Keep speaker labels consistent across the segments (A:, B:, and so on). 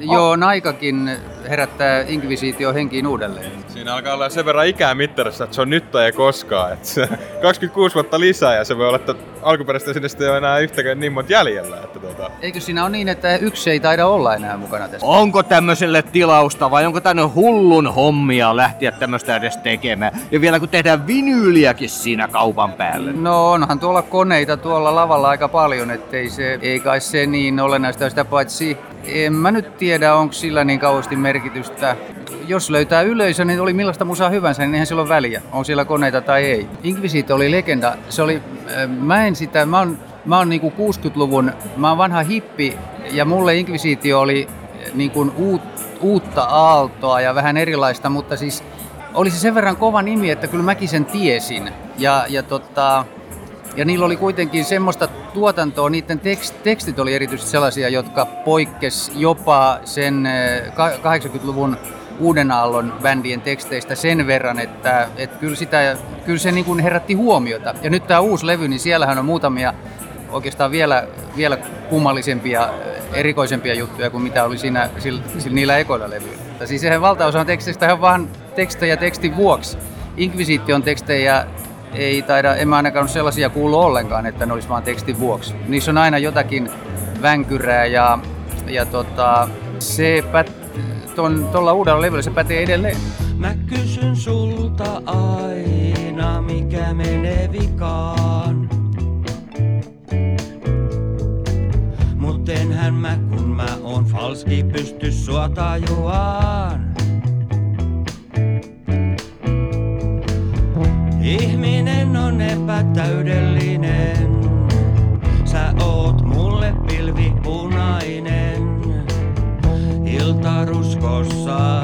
A: Joo, Naikakin herättää Inquisitio henkiin uudelleen.
B: Siinä alkaa olla sen verran ikää mittarissa, että se on nyt tai ei koskaan. Että se 26 vuotta lisää ja se voi olla, että alkuperäistä sinne ei ole enää yhtäkään niin monta jäljellä. Että tota...
A: Eikö siinä ole niin, että yksi ei taida olla enää mukana tässä?
C: Onko tämmöiselle tilausta vai onko tänne hullun hommia lähteä tämmöistä edes tekemään? Ja vielä kun tehdään vinyyliäkin siinä kaupan päälle.
A: No onhan tuolla koneita tuolla lavalla aika paljon, ettei se, ei kai se niin olennaista sitä paitsi en mä nyt tiedä, onko sillä niin kauheasti merkitystä. Jos löytää yleisö, niin oli millaista musaa hyvänsä, niin eihän sillä ole väliä, on siellä koneita tai ei. Inquisito oli legenda. Se oli, äh, mä en sitä, mä oon, mä oon niinku 60-luvun, mä oon vanha hippi ja mulle Inquisitio oli äh, niin kuin uut, uutta aaltoa ja vähän erilaista, mutta siis oli se sen verran kova nimi, että kyllä mäkin sen tiesin. Ja, ja tota, ja niillä oli kuitenkin semmoista tuotantoa, niiden tekst, tekstit oli erityisesti sellaisia, jotka poikkes jopa sen 80-luvun eh, uuden aallon bändien teksteistä sen verran, että, että kyllä, sitä, kyllä se niin kuin herätti huomiota. Ja nyt tämä uusi levy, niin siellähän on muutamia oikeastaan vielä, vielä kummallisempia, erikoisempia juttuja kuin mitä oli siinä, niillä ekoilla levyillä. Siis sehän valtaosa on teksteistä ihan vaan tekstejä tekstin vuoksi. Inquisition tekstejä ei taida, en mä ainakaan sellaisia kuulu ollenkaan, että ne olisi vaan tekstin vuoksi. Niissä on aina jotakin vänkyrää ja, ja tota, se pät, tuolla uudella levyllä se pätee edelleen.
D: Mä kysyn sulta aina, mikä menee vikaan. Mut enhän mä, kun mä oon falski, pysty sua tajuaan. Ihminen on epätäydellinen.
E: τα ρουσκόσα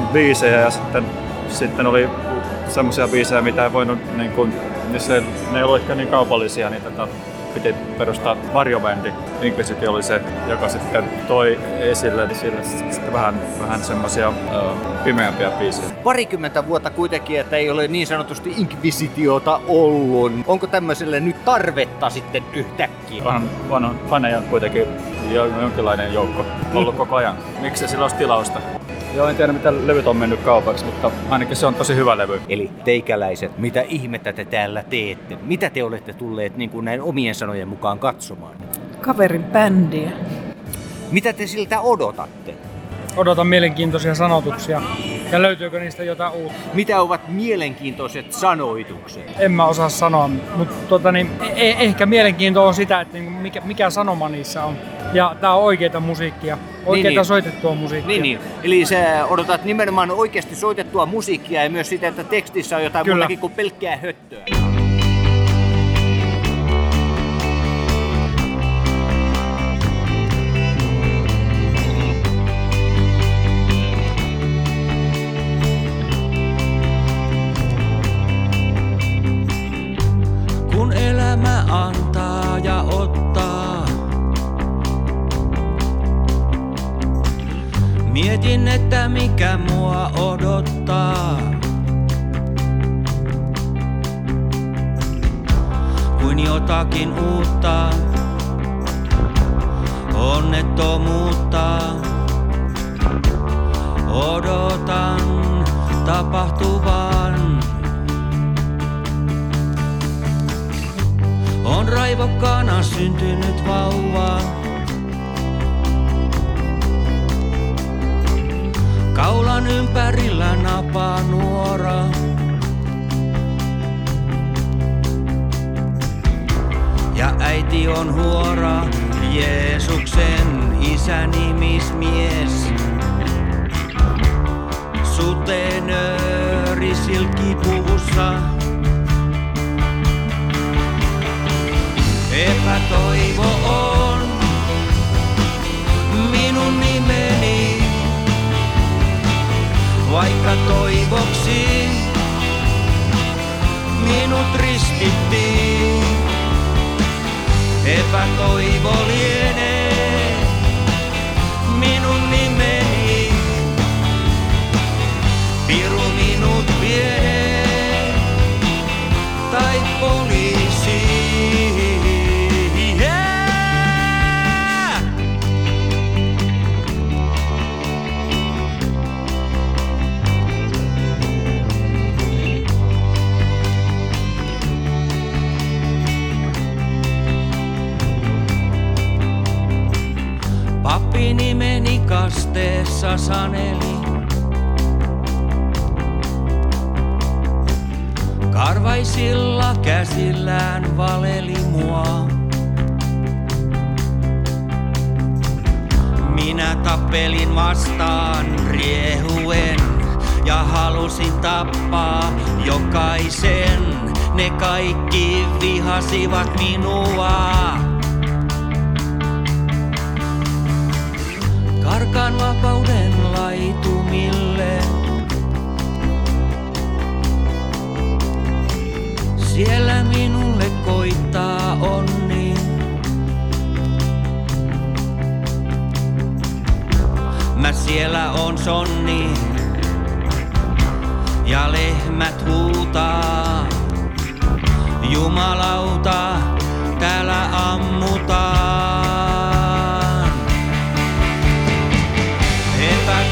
E: teki biisejä ja sitten, sitten oli semmoisia biisejä, mitä ei voinut, niin kuin, missä ne ei ollut ehkä niin kaupallisia, niin tätä piti perustaa varjobändi. Inquisitio oli se, joka sitten toi esille niin sille sitten vähän, vähän semmoisia pimeämpiä biisejä.
C: Parikymmentä vuotta kuitenkin, että ei ole niin sanotusti inkvisitiota ollut. Onko tämmöiselle nyt tarvetta sitten yhtäkkiä?
E: Vähän vanha, faneja kuitenkin jo, jonkinlainen joukko ollut koko ajan. Miksi sillä olisi tilausta? Joo, en tiedä mitä levyt on mennyt kaupaksi, mutta ainakin se on tosi hyvä levy.
C: Eli teikäläiset, mitä ihmettä te täällä teette? Mitä te olette tulleet niin kuin näin omien sanojen mukaan katsomaan?
F: Kaverin bändiä.
C: Mitä te siltä odotatte?
G: Odotan mielenkiintoisia sanotuksia. ja löytyykö niistä jotain uutta.
C: Mitä ovat mielenkiintoiset sanoitukset?
G: En mä osaa sanoa, mutta tota, niin, e- ehkä mielenkiinto on sitä, että niinku mikä, mikä sanoma niissä on. Ja tää on oikeita musiikkia, oikeita
C: niin.
G: soitettua musiikkia.
C: Niin, niin. Eli sä odotat nimenomaan oikeasti soitettua musiikkia ja myös sitä, että tekstissä on jotain
G: Kyllä.
C: muutakin kuin pelkkää höttöä.
D: Antaa ja ottaa. Mietin, että mikä mua odottaa. Kuin jotakin uutta, onnettomuutta. Odotan tapahtuvan. On raivokkaana syntynyt vauva. Kaulan ympärillä napaa nuora. Ja äiti on huora, Jeesuksen isänimismies. Sutenööri silkkipuvussa. Epätoivo on minun nimeni, vaikka toivoksi minut ristittiin. Epätoivo lienee minun nimeni, piru minut vie tai poliisi. Kasteessa saneli. Karvaisilla käsillään valeli mua. Minä tappelin vastaan riehuen ja halusin tappaa jokaisen. Ne kaikki vihasivat minua. Karkaan vapauden laitumille. Siellä minulle koittaa onni. Mä siellä on sonni. Ja lehmät huutaa. Jumalauta, täällä ammutaan.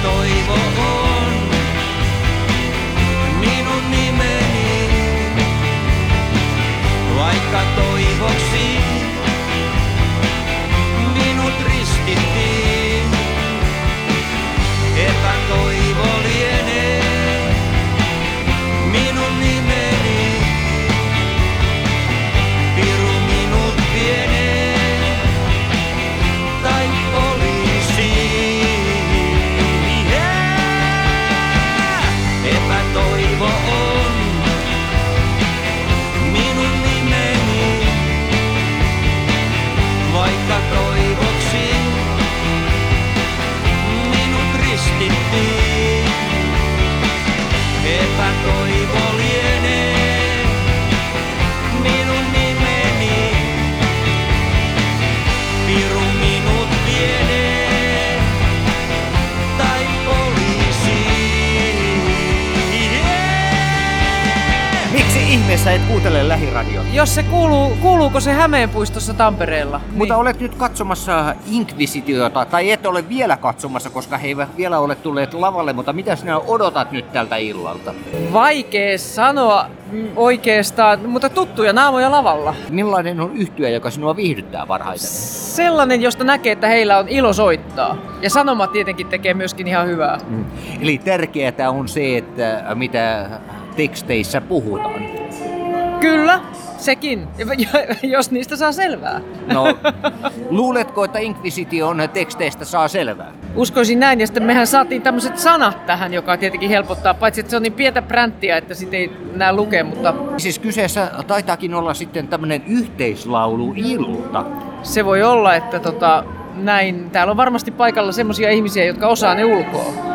D: Epätoivo on. Minun nimeni, vaikka toivoksi
H: kuuluuko se Hämeenpuistossa Tampereella?
C: Mutta olet nyt katsomassa Inquisitiota, tai et ole vielä katsomassa, koska he eivät vielä ole tulleet lavalle, mutta mitä sinä odotat nyt tältä illalta?
H: Vaikea sanoa oikeastaan, mutta tuttuja naamoja lavalla.
C: Millainen on yhtyä, joka sinua viihdyttää parhaiten?
H: Sellainen, josta näkee, että heillä on ilo soittaa. Ja sanomat tietenkin tekee myöskin ihan hyvää.
C: Mm. Eli tärkeää on se, että mitä teksteissä puhutaan.
H: Kyllä, sekin, jos niistä saa selvää.
C: No, luuletko, että Inquisition teksteistä saa selvää?
H: Uskoisin näin, ja sitten mehän saatiin tämmöiset sanat tähän, joka tietenkin helpottaa, paitsi että se on niin pientä bränttiä, että sitä ei näe lukea, mutta...
C: Siis kyseessä taitaakin olla sitten tämmöinen yhteislaulu ilta.
H: Se voi olla, että tota, näin, täällä on varmasti paikalla semmoisia ihmisiä, jotka osaa ne ulkoa.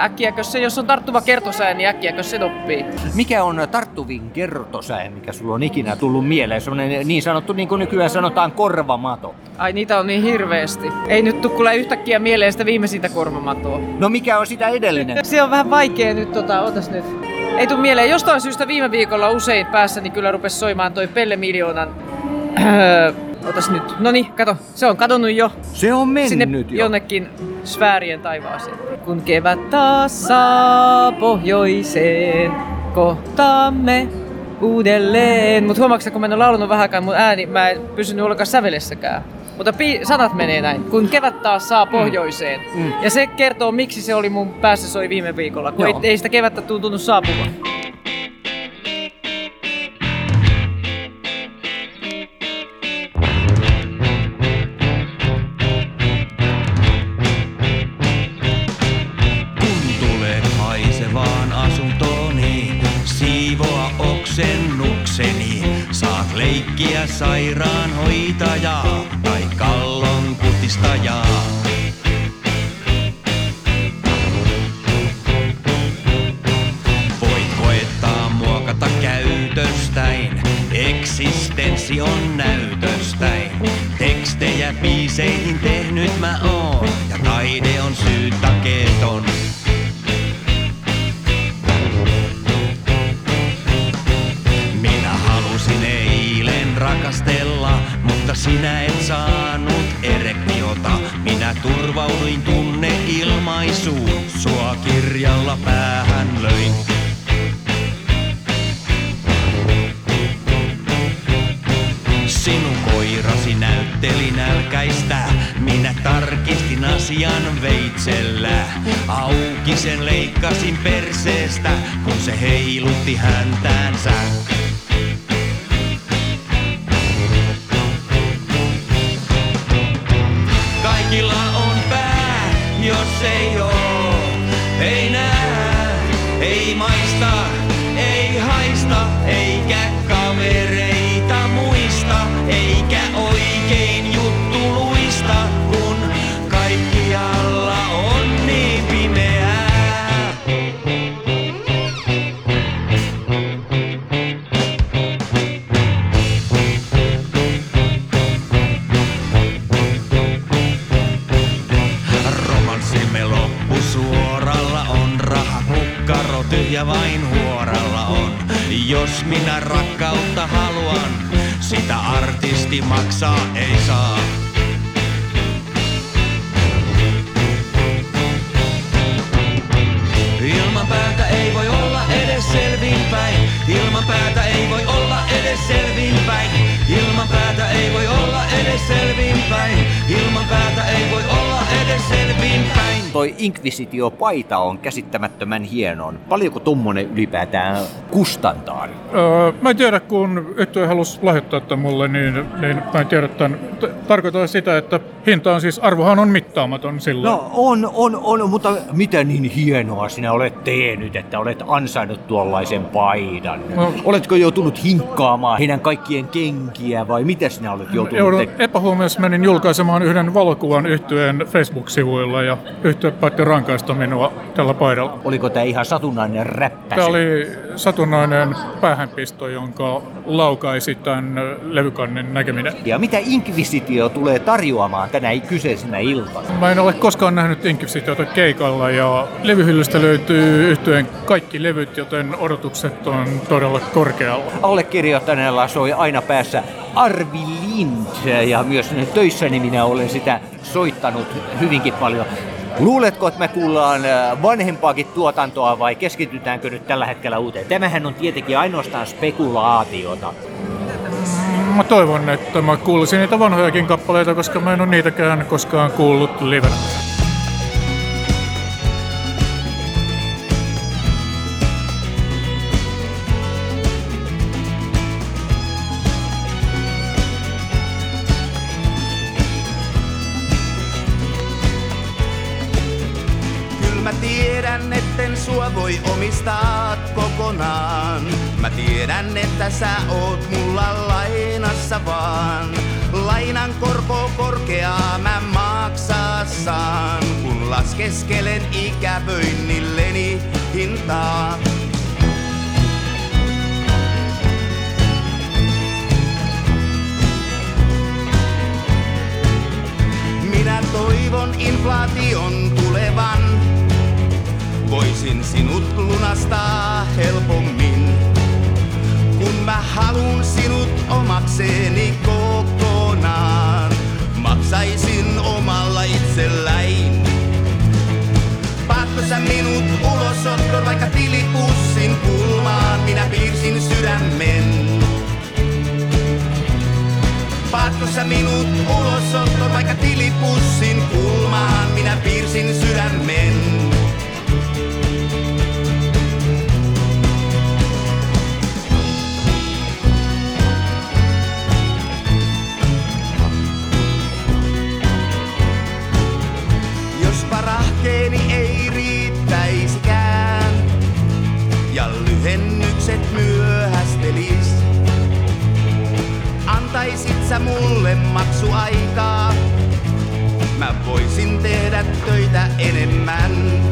H: Äkkiäkö se, jos on tarttuva kertosää, niin äkkiäkö se oppii?
C: Mikä on tarttuvin kertosää, mikä sulla on ikinä tullut mieleen? Semmoinen niin sanottu, niin kuin nykyään sanotaan, korvamato.
H: Ai niitä on niin hirveästi. Ei nyt tule yhtäkkiä mieleen sitä viimeisintä korvamatoa.
C: No mikä on sitä edellinen?
H: Se on vähän vaikea nyt, tota, otas nyt. Ei tuu mieleen. Jostain syystä viime viikolla usein päässäni kyllä rupesi soimaan toi Pelle Miljoonan Otas nyt. No niin, kato. Se on kadonnut jo.
C: Se on mennyt
H: Sinne
C: jo.
H: jonnekin sfäärien taivaaseen. Kun kevät taas saa pohjoiseen, kohtaamme uudelleen. Mut huomaatko, kun mä en ole laulanut vähänkään mun ääni, mä en pysynyt ollenkaan sävelessäkään. Mutta pi- sanat menee näin. Kun kevät taas saa pohjoiseen. Mm. Ja se kertoo, miksi se oli mun päässä soi viime viikolla. Kun ei, ei sitä kevättä tuntunut saapuvan.
D: Leikkiä sairaanhoitajaa tai kallon kutistajaa.
C: Toi Inquisitio-paita on käsittämättömän hieno. Paljonko tommonen ylipäätään kustantaa?
I: Öö, mä en tiedä, kun yhtye halusi lahjoittaa tämän mulle, niin, niin mä en tiedä tämän. T- Tarkoitan sitä, että hinta on siis, arvohan on mittaamaton sillä.
C: No on, on, on, mutta mitä niin hienoa sinä olet tehnyt, että olet ansainnut tuollaisen paidan?
I: No.
C: Oletko joutunut hinkkaamaan heidän kaikkien kenkiä vai mitä sinä olet joutunut
I: Joudun epähuomiossa menin julkaisemaan yhden valokuvan yhtyeen facebook Facebook-sivuilla ja yhtyö päätti rankaista minua tällä paidalla.
C: Oliko tämä ihan satunnainen räppäsy?
I: Tämä oli satunnainen päähänpisto, jonka laukaisi tämän levykannen näkeminen.
C: Ja mitä Inquisitio tulee tarjoamaan tänä kyseisenä iltana?
I: Mä en ole koskaan nähnyt Inquisitiota keikalla ja levyhyllystä löytyy yhtyeen kaikki levyt, joten odotukset on todella korkealla.
C: Allekirjoittaneella soi aina päässä Arvi Lind ja myös töissäni minä olen sitä soittanut hyvinkin paljon. Luuletko, että me kuullaan äh, vanhempaakin tuotantoa vai keskitytäänkö nyt tällä hetkellä uuteen? Tämähän on tietenkin ainoastaan spekulaatiota.
I: Mä toivon, että mä kuulisin niitä vanhojakin kappaleita, koska mä en ole niitäkään koskaan kuullut livenä.
J: Tiedän, että sä oot mulla lainassa vaan. Lainan korko korkeaa mä maksaa saan. Kun laskeskelen ikävöinnilleni hintaa. Minä toivon inflaation tulevan. Voisin sinut lunastaa helpommin. Mä halun sinut omakseni kokonaan. Maksaisin omalla itselläin. Paatko sä minut ulosottoon vaikka tilipussin kulmaan? Minä piirsin sydämen. Paatko sä minut ulosottoon vaikka tilipussin kulmaan? Minä piirsin sydämen. Lyhennykset myöhästelis. Antaisit sä mulle maksuaikaa, mä voisin tehdä töitä enemmän.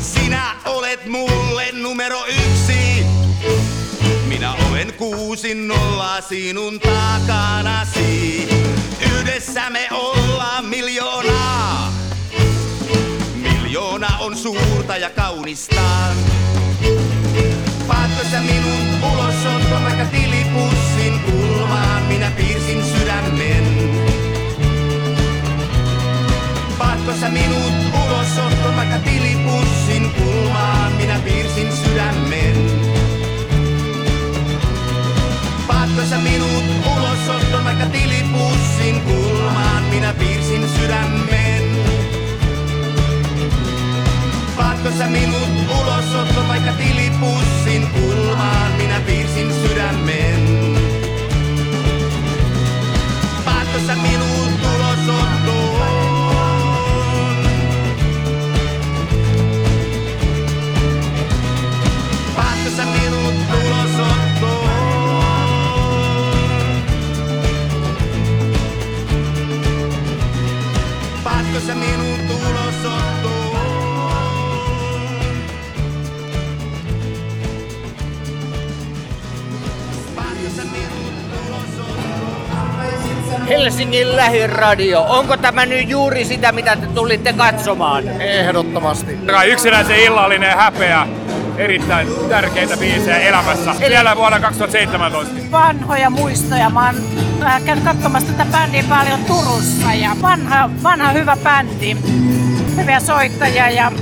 J: Sinä olet mulle numero yksi. Minä olen kuusi nollaa sinun takanasi. Yhdessä me ollaan miljoonaa. Miljoona on suurta ja kaunista. Paatko sä minut ulosottoon vaikka tilipussin kulmaan? Minä piirsin sydämen. Paatko sä minut ulosottoon vaikka tilipussin kulmaan? Minä piirsin sydämen. Paatko sä minut ulosottoon vaikka tilipussin kulmaan? Minä piirsin sydämen. Paatko sä minut ulosottoon vaikka tilipussin kulmaan? Minä piirsin sydämen. Paatko sä minut ulosottoon? Paatko sä minut ulosottoon? Paatko sä minut ulosottoon?
C: Helsingin lähiradio, onko tämä nyt juuri sitä, mitä te tulitte katsomaan?
K: Ehdottomasti. Yksinäisen illallinen häpeä. Erittäin tärkeitä biisejä elämässä. Vielä vuonna 2017.
F: Vanhoja muistoja. Mä oon äh, käynyt katsomassa tätä bändiä paljon Turussa ja vanha, vanha hyvä bändi. Hyviä soittajia ja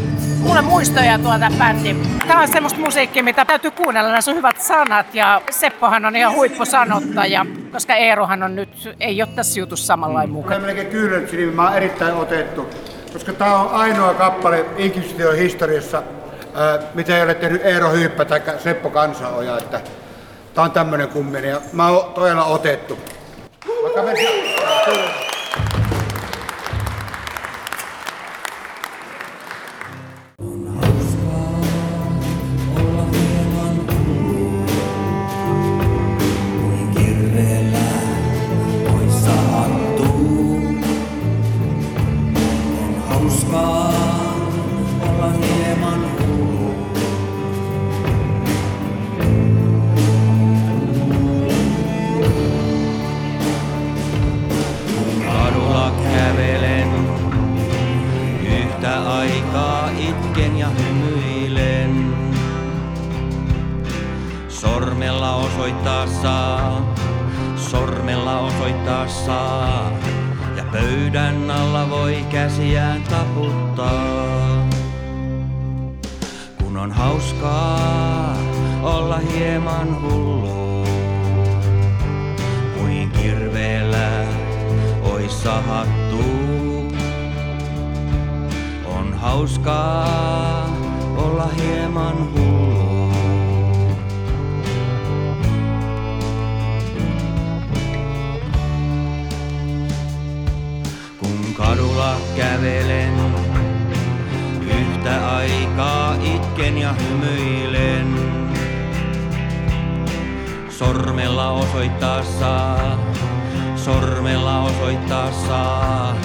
F: mulle muistoja tuolta bändi. Tää on semmoista musiikkia, mitä täytyy kuunnella. Näissä on hyvät sanat ja Seppohan on ihan huippusanottaja, koska Eerohan on nyt, ei ole tässä jutussa samanlain
L: Mulla
F: mukaan.
L: melkein kyynelt silmiin, mä oon erittäin otettu, koska tää on ainoa kappale Inquisition historiassa, ää, mitä ei ole tehnyt Eero Hyyppä tai Seppo Kansaoja, että tää on tämmönen kumminen ja mä oon todella otettu. Vaikka me...
D: on hauskaa olla hieman hullu, kuin kirveellä ois sahattu. On hauskaa olla hieman hullu. Kun kadulla kävelen, yhtä aikaa itken ja hymyilen. Sormella osoittaa saa, sormella osoittaa saa.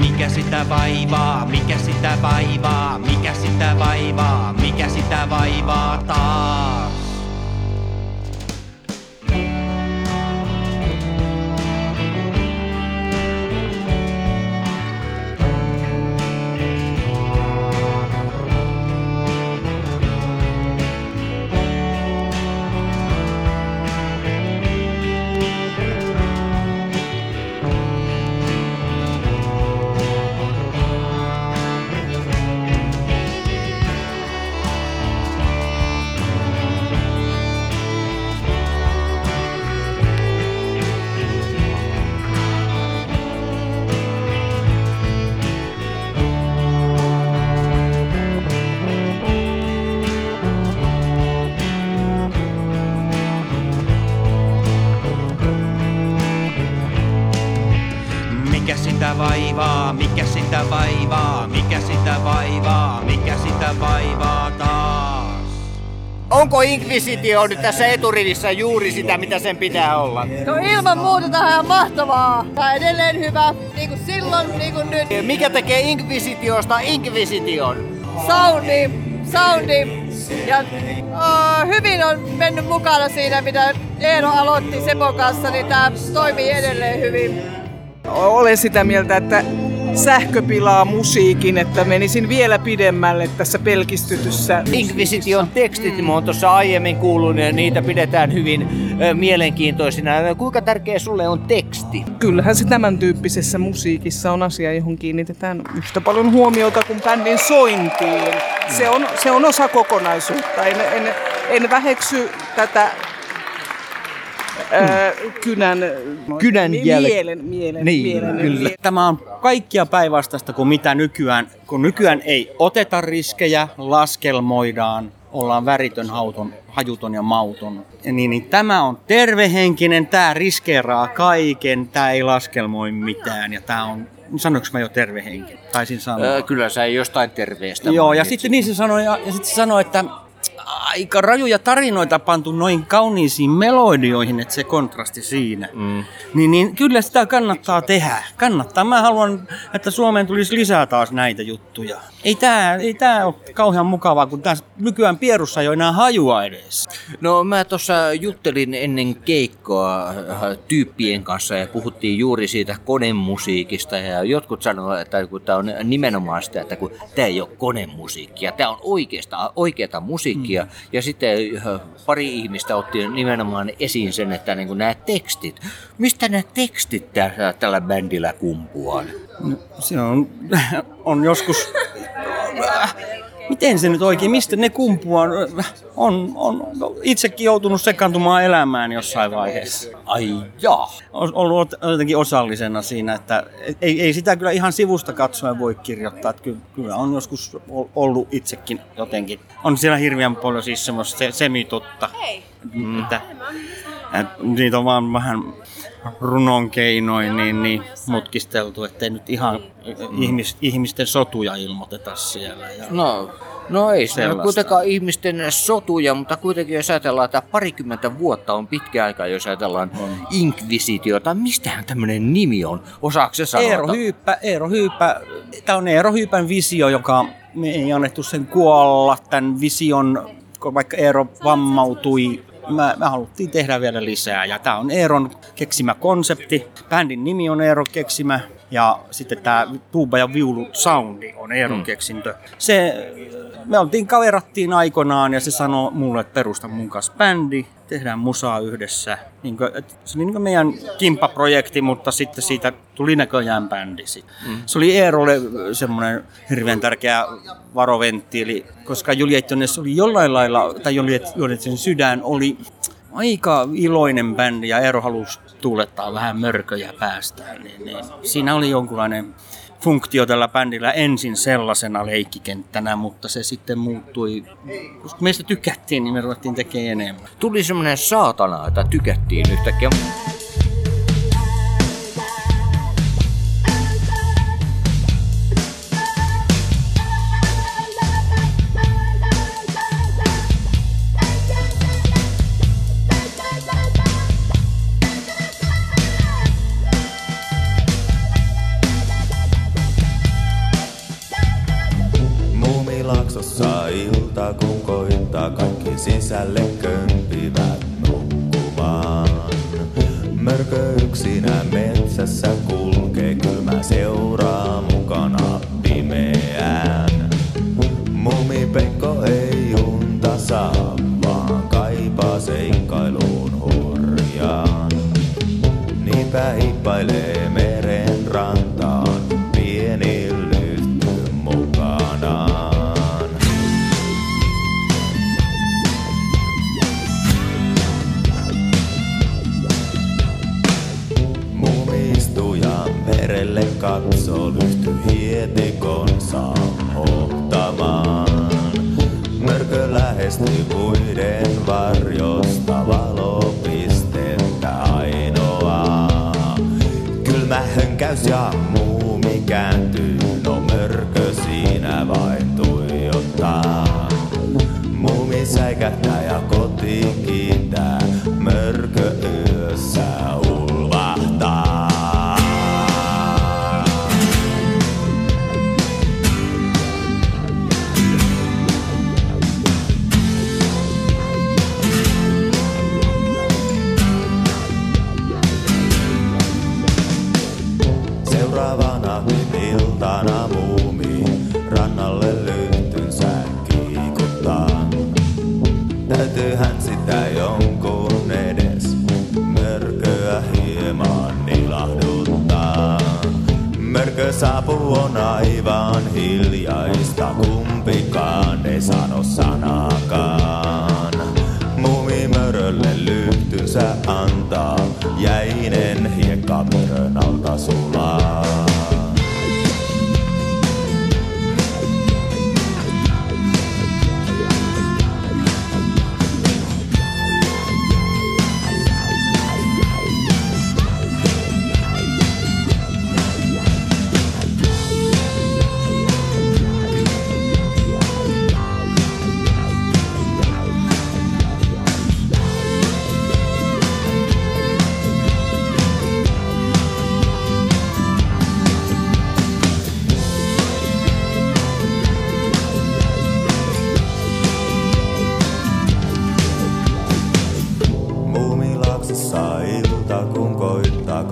D: Mikä sitä vaivaa, mikä sitä vaivaa, mikä sitä vaivaa, mikä sitä vaivaa taas.
C: Onko Inquisitio nyt tässä eturivissä juuri sitä, mitä sen pitää olla?
M: No ilman muuta tämä on mahtavaa. Tämä on edelleen hyvä, niin kuin silloin, niin kuin nyt.
C: Mikä tekee Inquisitiosta Inquisition?
M: Soundi, soundi. Ja uh, hyvin on mennyt mukana siinä, mitä Eero aloitti Sepon kanssa, niin tämä toimii edelleen hyvin.
N: Olen sitä mieltä, että sähkö pilaa musiikin, että menisin vielä pidemmälle tässä pelkistytyssä.
C: Inquisition tekstit, mä oon tuossa aiemmin kuullut, ja niitä pidetään hyvin ö, mielenkiintoisina. Kuinka tärkeä sulle on teksti?
N: Kyllähän se tämän tyyppisessä musiikissa on asia, johon kiinnitetään yhtä paljon huomiota kuin bändin sointiin. Se on, se on osa kokonaisuutta. En, en, en väheksy tätä Öö, kynän,
C: Kynän
N: mie-
C: jäl-
N: mielen, mielen,
C: Niin,
N: mielen,
C: kyllä.
O: Tämä on kaikkia päinvastaista kuin mitä nykyään, kun nykyään ei oteta riskejä, laskelmoidaan, ollaan väritön, hauton, hajuton ja mauton. Ja niin, niin tämä on tervehenkinen, tämä riskeeraa kaiken, tämä ei laskelmoi mitään ja tämä on, sanoinko mä jo tervehenkinen? Taisin sanoa.
C: Öö, kyllä sä jostain terveestä
O: Joo, ja sitten niin se sanoi, ja, ja sitten se sanoi, että aika rajuja tarinoita pantu noin kauniisiin melodioihin, että se kontrasti siinä. Mm. Niin, niin kyllä sitä kannattaa tehdä. Kannattaa. Mä haluan, että Suomeen tulisi lisää taas näitä juttuja. Ei tää, ei tää ole kauhean mukavaa, kun tässä nykyään pierussa ei ole enää hajua edes.
C: No mä tuossa juttelin ennen keikkoa äh, tyyppien kanssa ja puhuttiin juuri siitä konemusiikista ja jotkut sanoivat, että kun tämä on nimenomaan sitä, että kun tämä ei ole konemusiikkia, tämä on oikeasta, oikeata musiikkia mm. Ja sitten pari ihmistä otti nimenomaan esiin sen, että niin nämä tekstit, mistä nämä tekstit tä- tällä bändillä kumpuaa?
O: No, se on, on joskus... Miten se nyt oikein, mistä ne kumpuaa? On, on itsekin joutunut sekaantumaan elämään jossain vaiheessa.
C: Ai jaa.
O: On ollut jotenkin osallisena siinä, että ei, ei sitä kyllä ihan sivusta katsoen voi kirjoittaa. Että kyllä, kyllä on joskus ollut itsekin jotenkin. On siellä hirveän paljon siis semmoista se, semitotta. Että, että niitä on vaan vähän runon keinoin niin, niin mutkisteltu, ettei nyt ihan mm. ihmis, ihmisten sotuja ilmoiteta siellä. Ja
C: No, no ei se ole kuitenkaan ihmisten sotuja, mutta kuitenkin jos ajatellaan, että parikymmentä vuotta on pitkä aika, jos ajatellaan inkvisitiota. Mistähän tämmöinen nimi on? Osaako se sanoa?
O: Eero Hyyppä, Eero Hyyppä, tämä on Eero Hyypän visio, joka me ei annettu sen kuolla tämän vision, vaikka Eero vammautui mä, me haluttiin tehdä vielä lisää. Ja tämä on Eeron keksimä konsepti. Bändin nimi on Eero keksimä. Ja sitten tämä tuuba ja viulu soundi on Eeron mm. keksintö. Se, me oltiin kaverattiin aikoinaan ja se sanoi mulle, että perusta mun kanssa bändi. Tehdään musaa yhdessä. Niin kuin, se oli niin kuin meidän kimppaprojekti, mutta sitten siitä tuli näköjään bändi. Mm. Se oli Eerolle semmoinen hirveän tärkeä varoventtiili, koska Juliet Jones oli jollain lailla, tai Juliet Jonesin sydän oli aika iloinen bändi ja Eero halusi tuulettaa vähän mörköjä päästään. Niin, niin siinä oli jonkunlainen funktio tällä bändillä ensin sellaisena leikkikenttänä, mutta se sitten muuttui, koska meistä tykättiin, niin me ruvettiin tekemään enemmän.
D: Tuli semmoinen saatana, että tykättiin yhtäkkiä.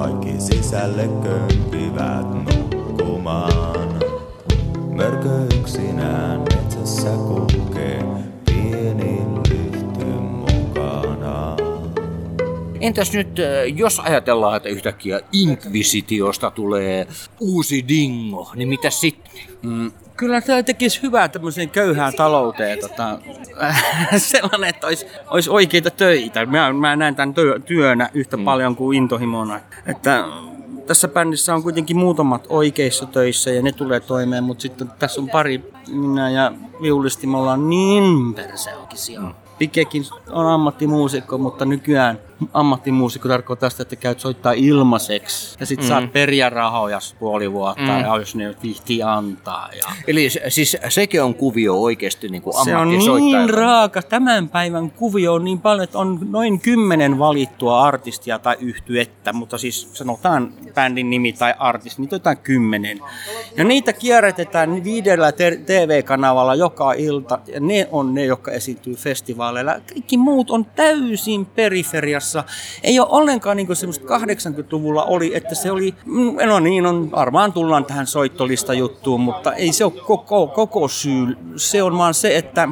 C: Kaikki sisälle kömpivät nukkumaan. Mörkö yksinään metsässä kulkee, pieni lyhty mukanaan.
D: Entäs nyt, äh, jos ajatellaan, että yhtäkkiä Inquisitiosta tulee uusi dingo, niin mitä sitten?
O: Mm, kyllä tämä tekisi hyvää tämmöiseen köyhään talouteen. Tota, sellainen, että olisi, olisi oikeita töitä. Mä, mä näen tämän työ, työnä yhtä mm. paljon kuin intohimona. Että tässä bändissä on kuitenkin muutamat oikeissa töissä ja ne tulee toimeen, mutta sitten tässä on pari, minä ja viulisti, me ollaan niin perseokisia. Mm. Pikekin on ammattimuusikko, mutta nykyään ammattimuusikko tarkoittaa sitä, että käyt soittaa ilmaiseksi. Ja sit mm. saat periä rahoja puoli vuotta, mm. ja jos ne vihti antaa. Ja...
D: Eli siis sekin on kuvio oikeasti niin kuin
O: Se on niin raaka. Tämän päivän kuvio on niin paljon, että on noin kymmenen valittua artistia tai yhtyettä, mutta siis sanotaan bändin nimi tai artisti, niin jotain kymmenen. Ja niitä kierrätetään viidellä TV-kanavalla joka ilta, ja ne on ne, jotka esiintyy festivaaleilla. Kaikki muut on täysin periferiassa. Ei ole ollenkaan niin kuin semmoista 80-luvulla oli, että se oli, mm, no niin, on, varmaan tullaan tähän soittolista juttuun, mutta ei se ole koko, koko syy. Se on vaan se, että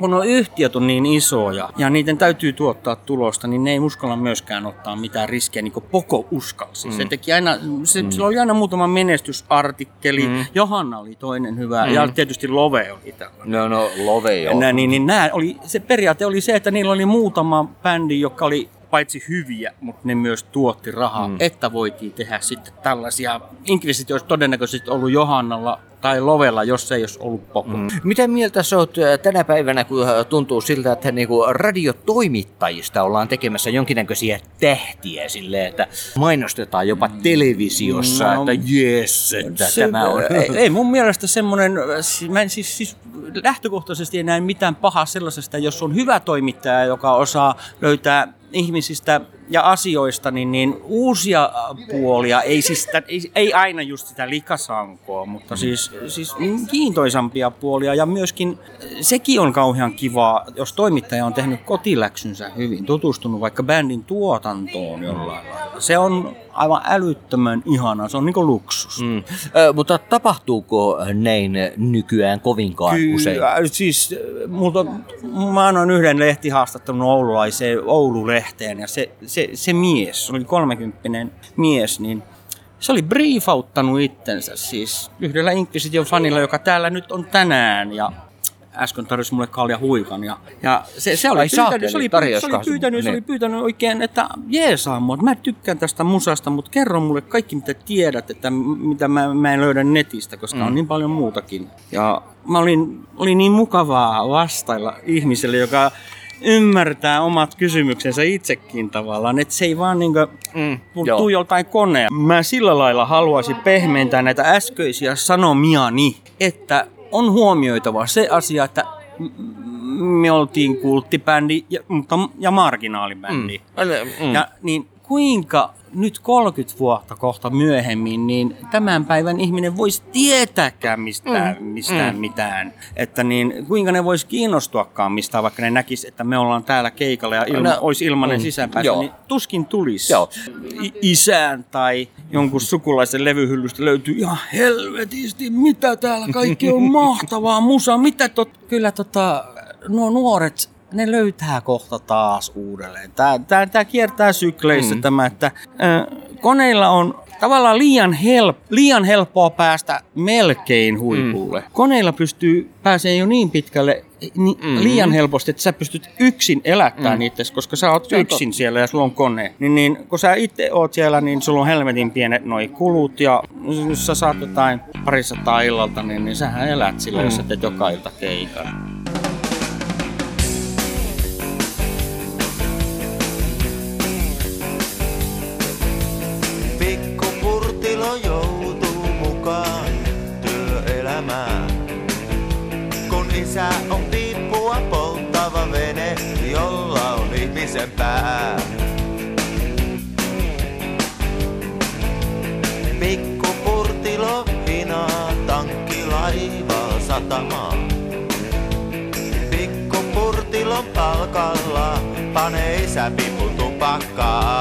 O: kun on yhtiöt on niin isoja ja niiden täytyy tuottaa tulosta, niin ne ei uskalla myöskään ottaa mitään riskejä, niin kuin Poko uskalsi. Mm. Se, teki aina, se, mm. sillä oli aina muutama menestysartikkeli. Mm. Johanna oli toinen hyvä mm. ja tietysti Love oli tällainen.
C: No, no, Love joo.
O: Nää, niin, niin nää oli, se periaate oli se, että niillä oli muutama bändi, joka oli paitsi hyviä, mutta ne myös tuotti rahaa, mm. että voitiin tehdä sitten tällaisia. Inquisition olisi todennäköisesti ollut Johannalla tai Lovella, jos ei olisi ollut Poko. Mm.
C: Mitä mieltä sä oot äh, tänä päivänä, kun äh, tuntuu siltä, että niinku radiotoimittajista ollaan tekemässä jonkinnäköisiä tähtiä silleen, että mainostetaan jopa televisiossa,
O: No,
C: että jes, että
O: Se-
C: tämä on...
O: Ei, ei mun mielestä semmoinen, mä en siis, siis lähtökohtaisesti en näe mitään pahaa sellaisesta, jos on hyvä toimittaja, joka osaa löytää ihmisistä ja asioista niin, niin uusia äh, puolia, ei, siis sitä, ei, ei aina just sitä likasankoa, mutta siis, siis kiintoisampia puolia ja myöskin sekin on kauhean kivaa, jos toimittaja on tehnyt kotiläksynsä hyvin, tutustunut vaikka bändin tuotantoon jollain lailla. Se on aivan älyttömän ihana, se on niinku luksus.
C: Mm. Ö, mutta tapahtuuko näin nykyään kovinkaan usein?
O: Kyllä, siis äh, multa, mä annoin yhden lehtihaastattelun oululaiseen Oulu-lehteen ja se, se, se mies, se oli 30 mies, niin se oli briefauttanut itsensä siis yhdellä Inquisition fanilla, joka täällä nyt on tänään ja äsken tarjosi mulle kalja huikan. Ja, ja se, se, oli
C: Ai
O: pyytänyt, se, oli, se oli pyytänyt, se
C: Niin.
O: oli pyytänyt oikein, että jeesaa mua, mä tykkään tästä musasta, mutta kerro mulle kaikki mitä tiedät, että mitä mä, mä en löydä netistä, koska
C: Mm.
O: on niin paljon muutakin. Ja mä olin, oli niin mukavaa vastailla ihmiselle, joka ymmärtää omat kysymyksensä itsekin tavallaan, että se ei vaan niinku mm, tuu joltain konea. Mä sillä lailla haluaisin pehmentää näitä äskeisiä sanomiani, että on huomioitava se asia, että me oltiin kulttibändi ja, mutta, ja marginaalibändi.
C: Mm. Mm.
O: Ja niin kuinka nyt 30 vuotta kohta myöhemmin, niin tämän päivän ihminen voisi tietääkään mistään,
C: Mm.
O: mistään
C: Mm.
O: mitään. Että niin, kuinka ne vois kiinnostuakaan mistään, vaikka ne näkis, että me ollaan täällä keikalla ja ilma,
C: No,
O: olisi ilmanen
C: mm,
O: sisäänpääsy,
C: joo.
O: niin tuskin tulisi. I- isään tai jonkun sukulaisen levyhyllystä löytyy ihan helvetisti, mitä täällä kaikki on mahtavaa musa, mitä tot... Kyllä tota, nuo nuoret ne löytää kohta taas uudelleen. Tää, tää, tää kiertää sykleissä mm. tämä, että äh, koneilla on tavallaan liian, help, liian helppoa päästä melkein huipulle. Mm. Koneilla pystyy pääsee jo niin pitkälle ni, mm. liian helposti, että sä pystyt yksin elättämään
C: Mm.
O: mm. itse, koska sä oot yksin siellä ja sulla on kone. Niin, niin kun sä itse oot siellä, niin sulla on helvetin pienet noi kulut ja jos sä saat jotain parisataa illalta, niin, niin sähän elät sillä, mm. jos sä teet joka ilta keikan.
P: Palkalla panee isä pipun tupakkaa.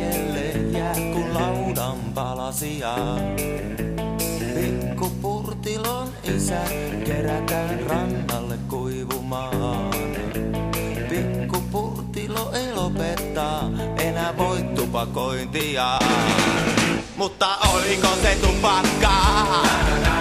P: Jäljelle jää kuin laudan palasia. Pikkupurtilon isä kerätään rannalle kuivumaan. Pikkupurtilo ei lopettaa enää voi tupakointia. Mutta oliko se tupakkaa?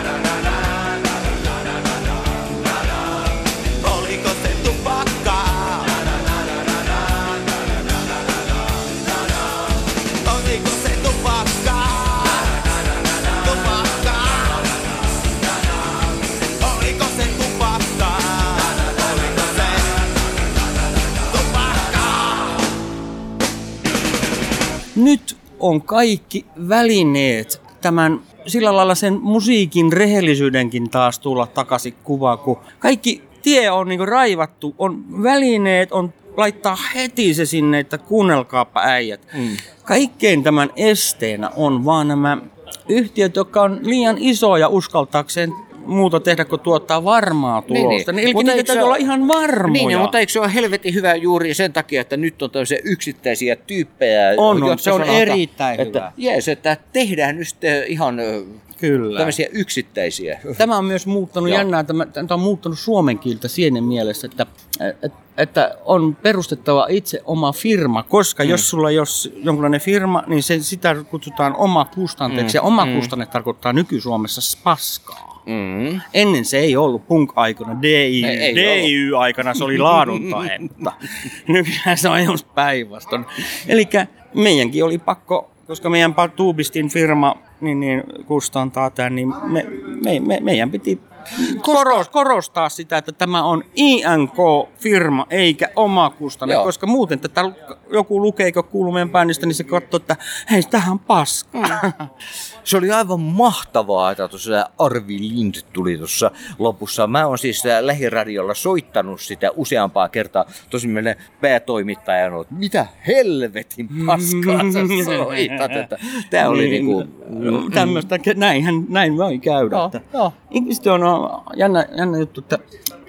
O: On kaikki välineet tämän sillä lailla sen musiikin rehellisyydenkin taas tulla takaisin kuvaan, kun kaikki tie on niin raivattu, on välineet, on laittaa heti se sinne, että kuunnelkaapa äijät. Mm. Kaikkein tämän esteenä on vaan nämä yhtiöt, jotka on liian isoja uskaltaakseen muuta tehdä kuin tuottaa varmaa tulosta. Niin, niin. Eli
C: Mutta
O: niitä täytyy
C: ole-
O: olla ihan varmoja.
C: Niin, mutta eikö se ole helvetin hyvä juuri sen takia, että nyt on tämmöisiä yksittäisiä tyyppejä?
O: On, on. Se on
C: sanotaan,
O: erittäin
C: että,
O: hyvä.
C: Jees, että tehdään nyt ihan
O: Kyllä.
C: tämmöisiä yksittäisiä.
O: Tämä on myös muuttanut
C: Joo.
O: jännää, tämä, tämä on muuttanut suomen kieltä siinä mielessä, että, että, että on perustettava itse oma firma, koska mm. jos sulla ei ole jonkinlainen firma, niin se, sitä kutsutaan oma kustanteeksi,
C: Mm,
O: ja oma
C: mm.
O: kustanne tarkoittaa nyky-Suomessa paskaa.
C: Mm.
O: Ennen se ei ollut punk-aikana, DI,
C: Ei- ei
O: DIY-aikana se oli laaduntaetta. Nykyään se on just päinvastoin. Eli meidänkin oli pakko, koska meidän Tuubistin firma niin, niin kustantaa tämän, niin me, me, me, meidän piti koros, korostaa sitä, että tämä on INK-firma eikä oma kustanne, koska muuten tätä joku lukee, kun kuuluu meidän bändistä, niin se katsoo, että hei, tähän on paska.
C: Se oli aivan mahtavaa, että tuossa Arvi Lind tuli tuossa lopussa. Mä oon siis äh, lähiradiolla soittanut sitä useampaa kertaa. Tosin meille päätoimittaja on, että mitä helvetin paskaa sä soitat. Että tää oli niinku...
O: Mm, Tämmöistä, näinhän, näin voi käydä.
C: Joo,
O: Ihmiset on jännä, jännä juttu, että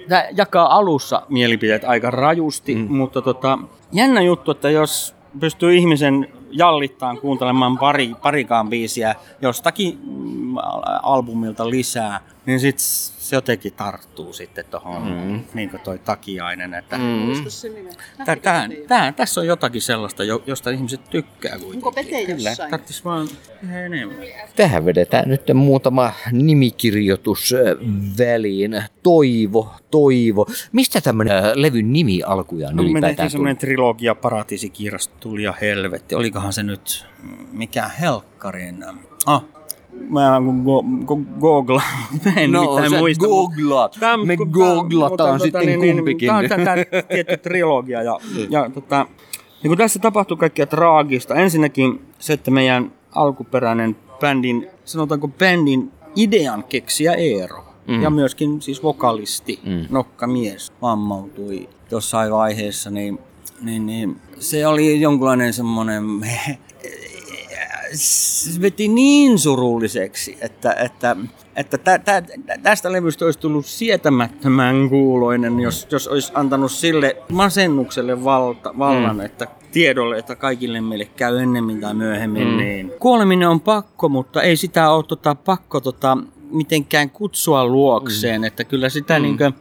O: tämä jakaa alussa mielipiteet aika rajusti, mm. mutta tota, jännä juttu, että jos pystyy ihmisen jallittaan kuuntelemaan pari, parikaan biisiä jostakin mm, al- albumilta lisää, niin sit se jotenkin tarttuu sitten tuohon, mm. niin kuin toi takiainen. Että
C: Mm.
O: Tää, tää, tää, tässä on jotakin sellaista, jo- josta ihmiset tykkää kuitenkin.
N: Onko Pete jossain?
O: Tarvitsisi vaan enemmän.
C: Tähän vedetään nyt muutama nimikirjoitus väliin. Toivo, toivo. Mistä tämmöinen äh, levyn nimi alkujaan
O: No,
C: ylipäätään
O: tehtiin
C: tuli?
O: semmoinen trilogia, Paratiisikirjas, Tuli ja Helvetti. Olikohan se nyt, mikä helkkarin? Ah, mä go, go, googlaan. Mä en
C: No,
O: mitään muista.
C: googlaat.
O: Tää-
C: Me
O: tää-
C: googlataan
O: mutta
C: sitten
O: niin, niin,
C: kumpikin.
O: Tää on tätä tietty trilogia. Ja, ja tota, niin kun tässä tapahtui kaikkea traagista. Ensinnäkin se, että meidän alkuperäinen bändin, sanotaanko bändin idean keksiä Eero.
C: Mm.
O: Ja myöskin siis vokalisti,
C: Mm.
O: nokkamies, vammautui jossain vaiheessa, niin, niin, niin se oli jonkunlainen semmoinen, se veti niin surulliseksi, että, että, että tä, tä, tästä levystä olisi tullut sietämättömän kuuloinen, jos, jos olisi antanut sille masennukselle valta, vallan,
C: Mm.
O: että tiedolle, että kaikille meille käy ennemmin tai myöhemmin.
C: Mm.
O: Niin. Kuoleminen on pakko, mutta ei sitä ole tota, pakko tota, mitenkään kutsua luokseen, että kyllä sitä
C: Mm.
O: mm. niin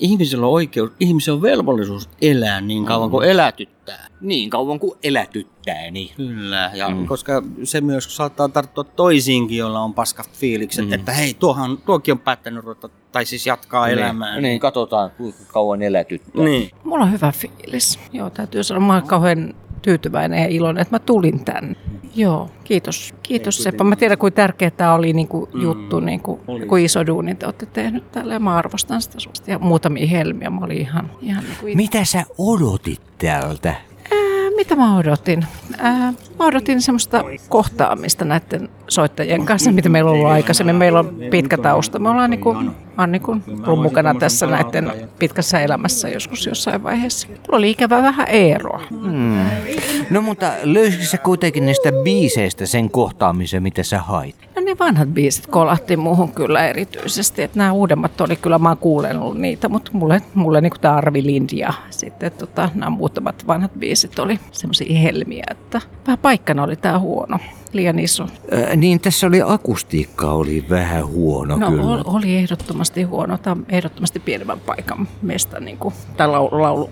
O: ihmisellä on oikeus, ihmisellä on velvollisuus elää niin kauan kuin elätyttää.
C: Niin kauan kuin elätyttää, niin.
O: Kyllä, ja
C: Mm.
O: mm. koska se myös saattaa tarttua toisiinkin, joilla on paskat fiilikset,
C: Mm.
O: mm. että hei, tuohan, tuokin on päättänyt ruveta, tai siis jatkaa
C: Niin,
O: elämää.
C: Niin, katsotaan kuinka kauan elätyttää.
O: Niin.
F: Mulla on hyvä fiilis. Joo, täytyy sanoa, mä oon kauhean tyytyväinen ja iloinen, että mä tulin tänne. Joo, kiitos. Kiitos Seppa. Mä tiedän, kuinka tärkeä tämä oli niinku juttu, niinku,
O: oli.
F: kuin iso duuni te olette tehnyt tällä ja mä arvostan sitä susta. Ja muutamia helmiä, mä olin ihan, ihan niinku itse.
C: Mitä sä odotit tältä?
F: Mitä mä odotin? Ää, mä odotin semmoista kohtaamista näiden soittajien kanssa, mitä meillä on ollut aikaisemmin. Meillä on pitkä tausta. Me ollaan niin kuin, mä oon niin kuin ollut mukana tässä näiden pitkässä elämässä joskus jossain vaiheessa. Mulla oli ikävä vähän eroa.
C: Hmm. No mutta löysitkö sä kuitenkin niistä biiseistä sen kohtaamisen, mitä sä hait?
F: No ne vanhat biisit kolahti muuhun kyllä erityisesti. Että nämä uudemmat oli kyllä, mä oon niitä, mutta mulle, mulle niin tämä Arvi Lind ja sitten tota, nämä muutamat vanhat biisit oli semmoisia helmiä, että vähän paikkana oli tämä huono, liian iso.
C: Ö, niin tässä oli akustiikka oli vähän huono
F: No
C: kyllä.
F: ol- oli ehdottomasti huono. Tämä on ehdottomasti pienemmän paikan meistä, niin kuin, tai laulu, laulu,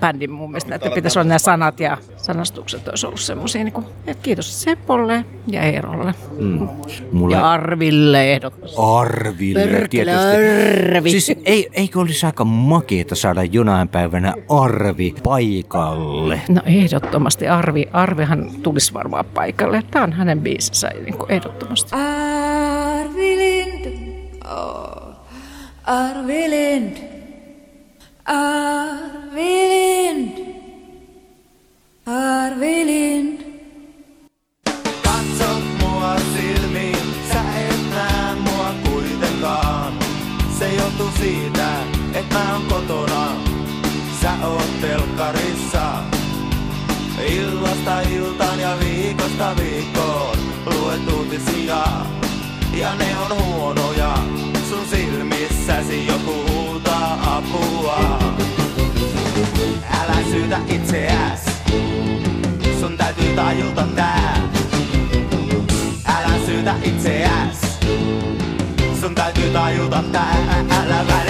F: bändin mun mielestä, että pitäisi olla nämä sanat ja sanastukset olisi ollut semmoisia. Niin kuin, että kiitos Seppolle ja Eerolle.
C: Mm. Mulla...
F: Ja Arville ehdottomasti.
C: Arville
F: Perkele
C: tietysti.
F: Arvi.
C: Siis ei, eikö olisi aika makeeta saada jonain päivänä Arvi paikalle?
F: No ehdottomasti Arvi, Arvihan tulisi varmaan paikalle. Tämä on hänen biisinsä niin kuin ehdottomasti.
Q: Arvi Lind, oh, Arvi Lind, Arvi
D: da itzeaz. Zondatu da jultan da. Arazu da itzeaz. Zondatu da jultan da. Alabai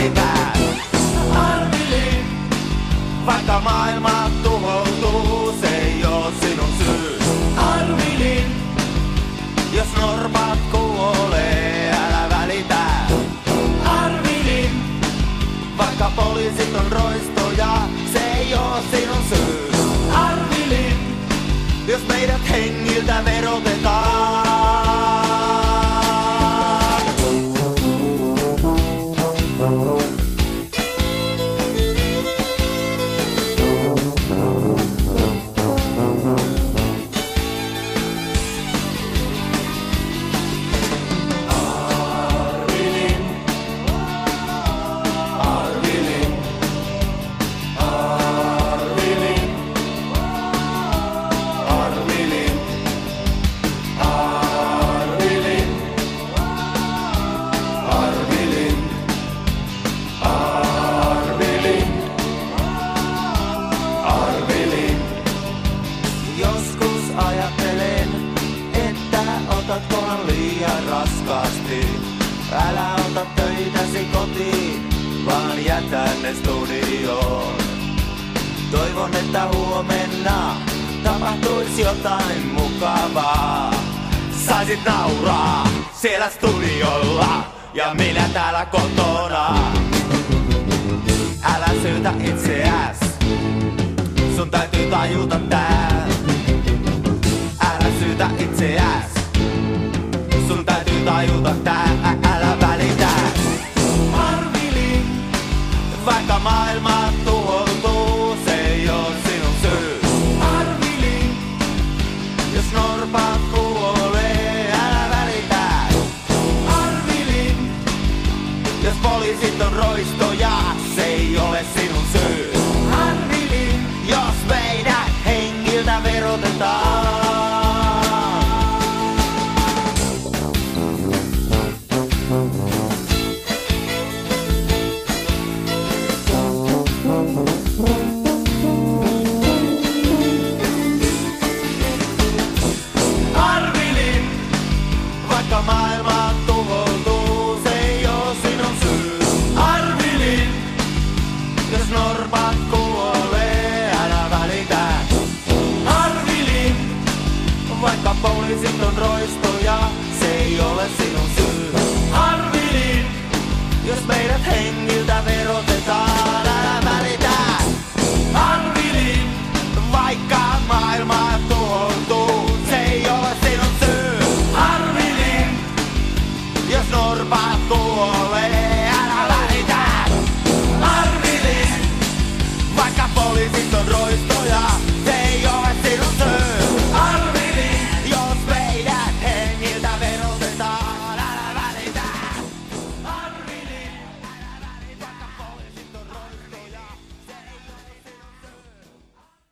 D: jos poliisit on roistoja, se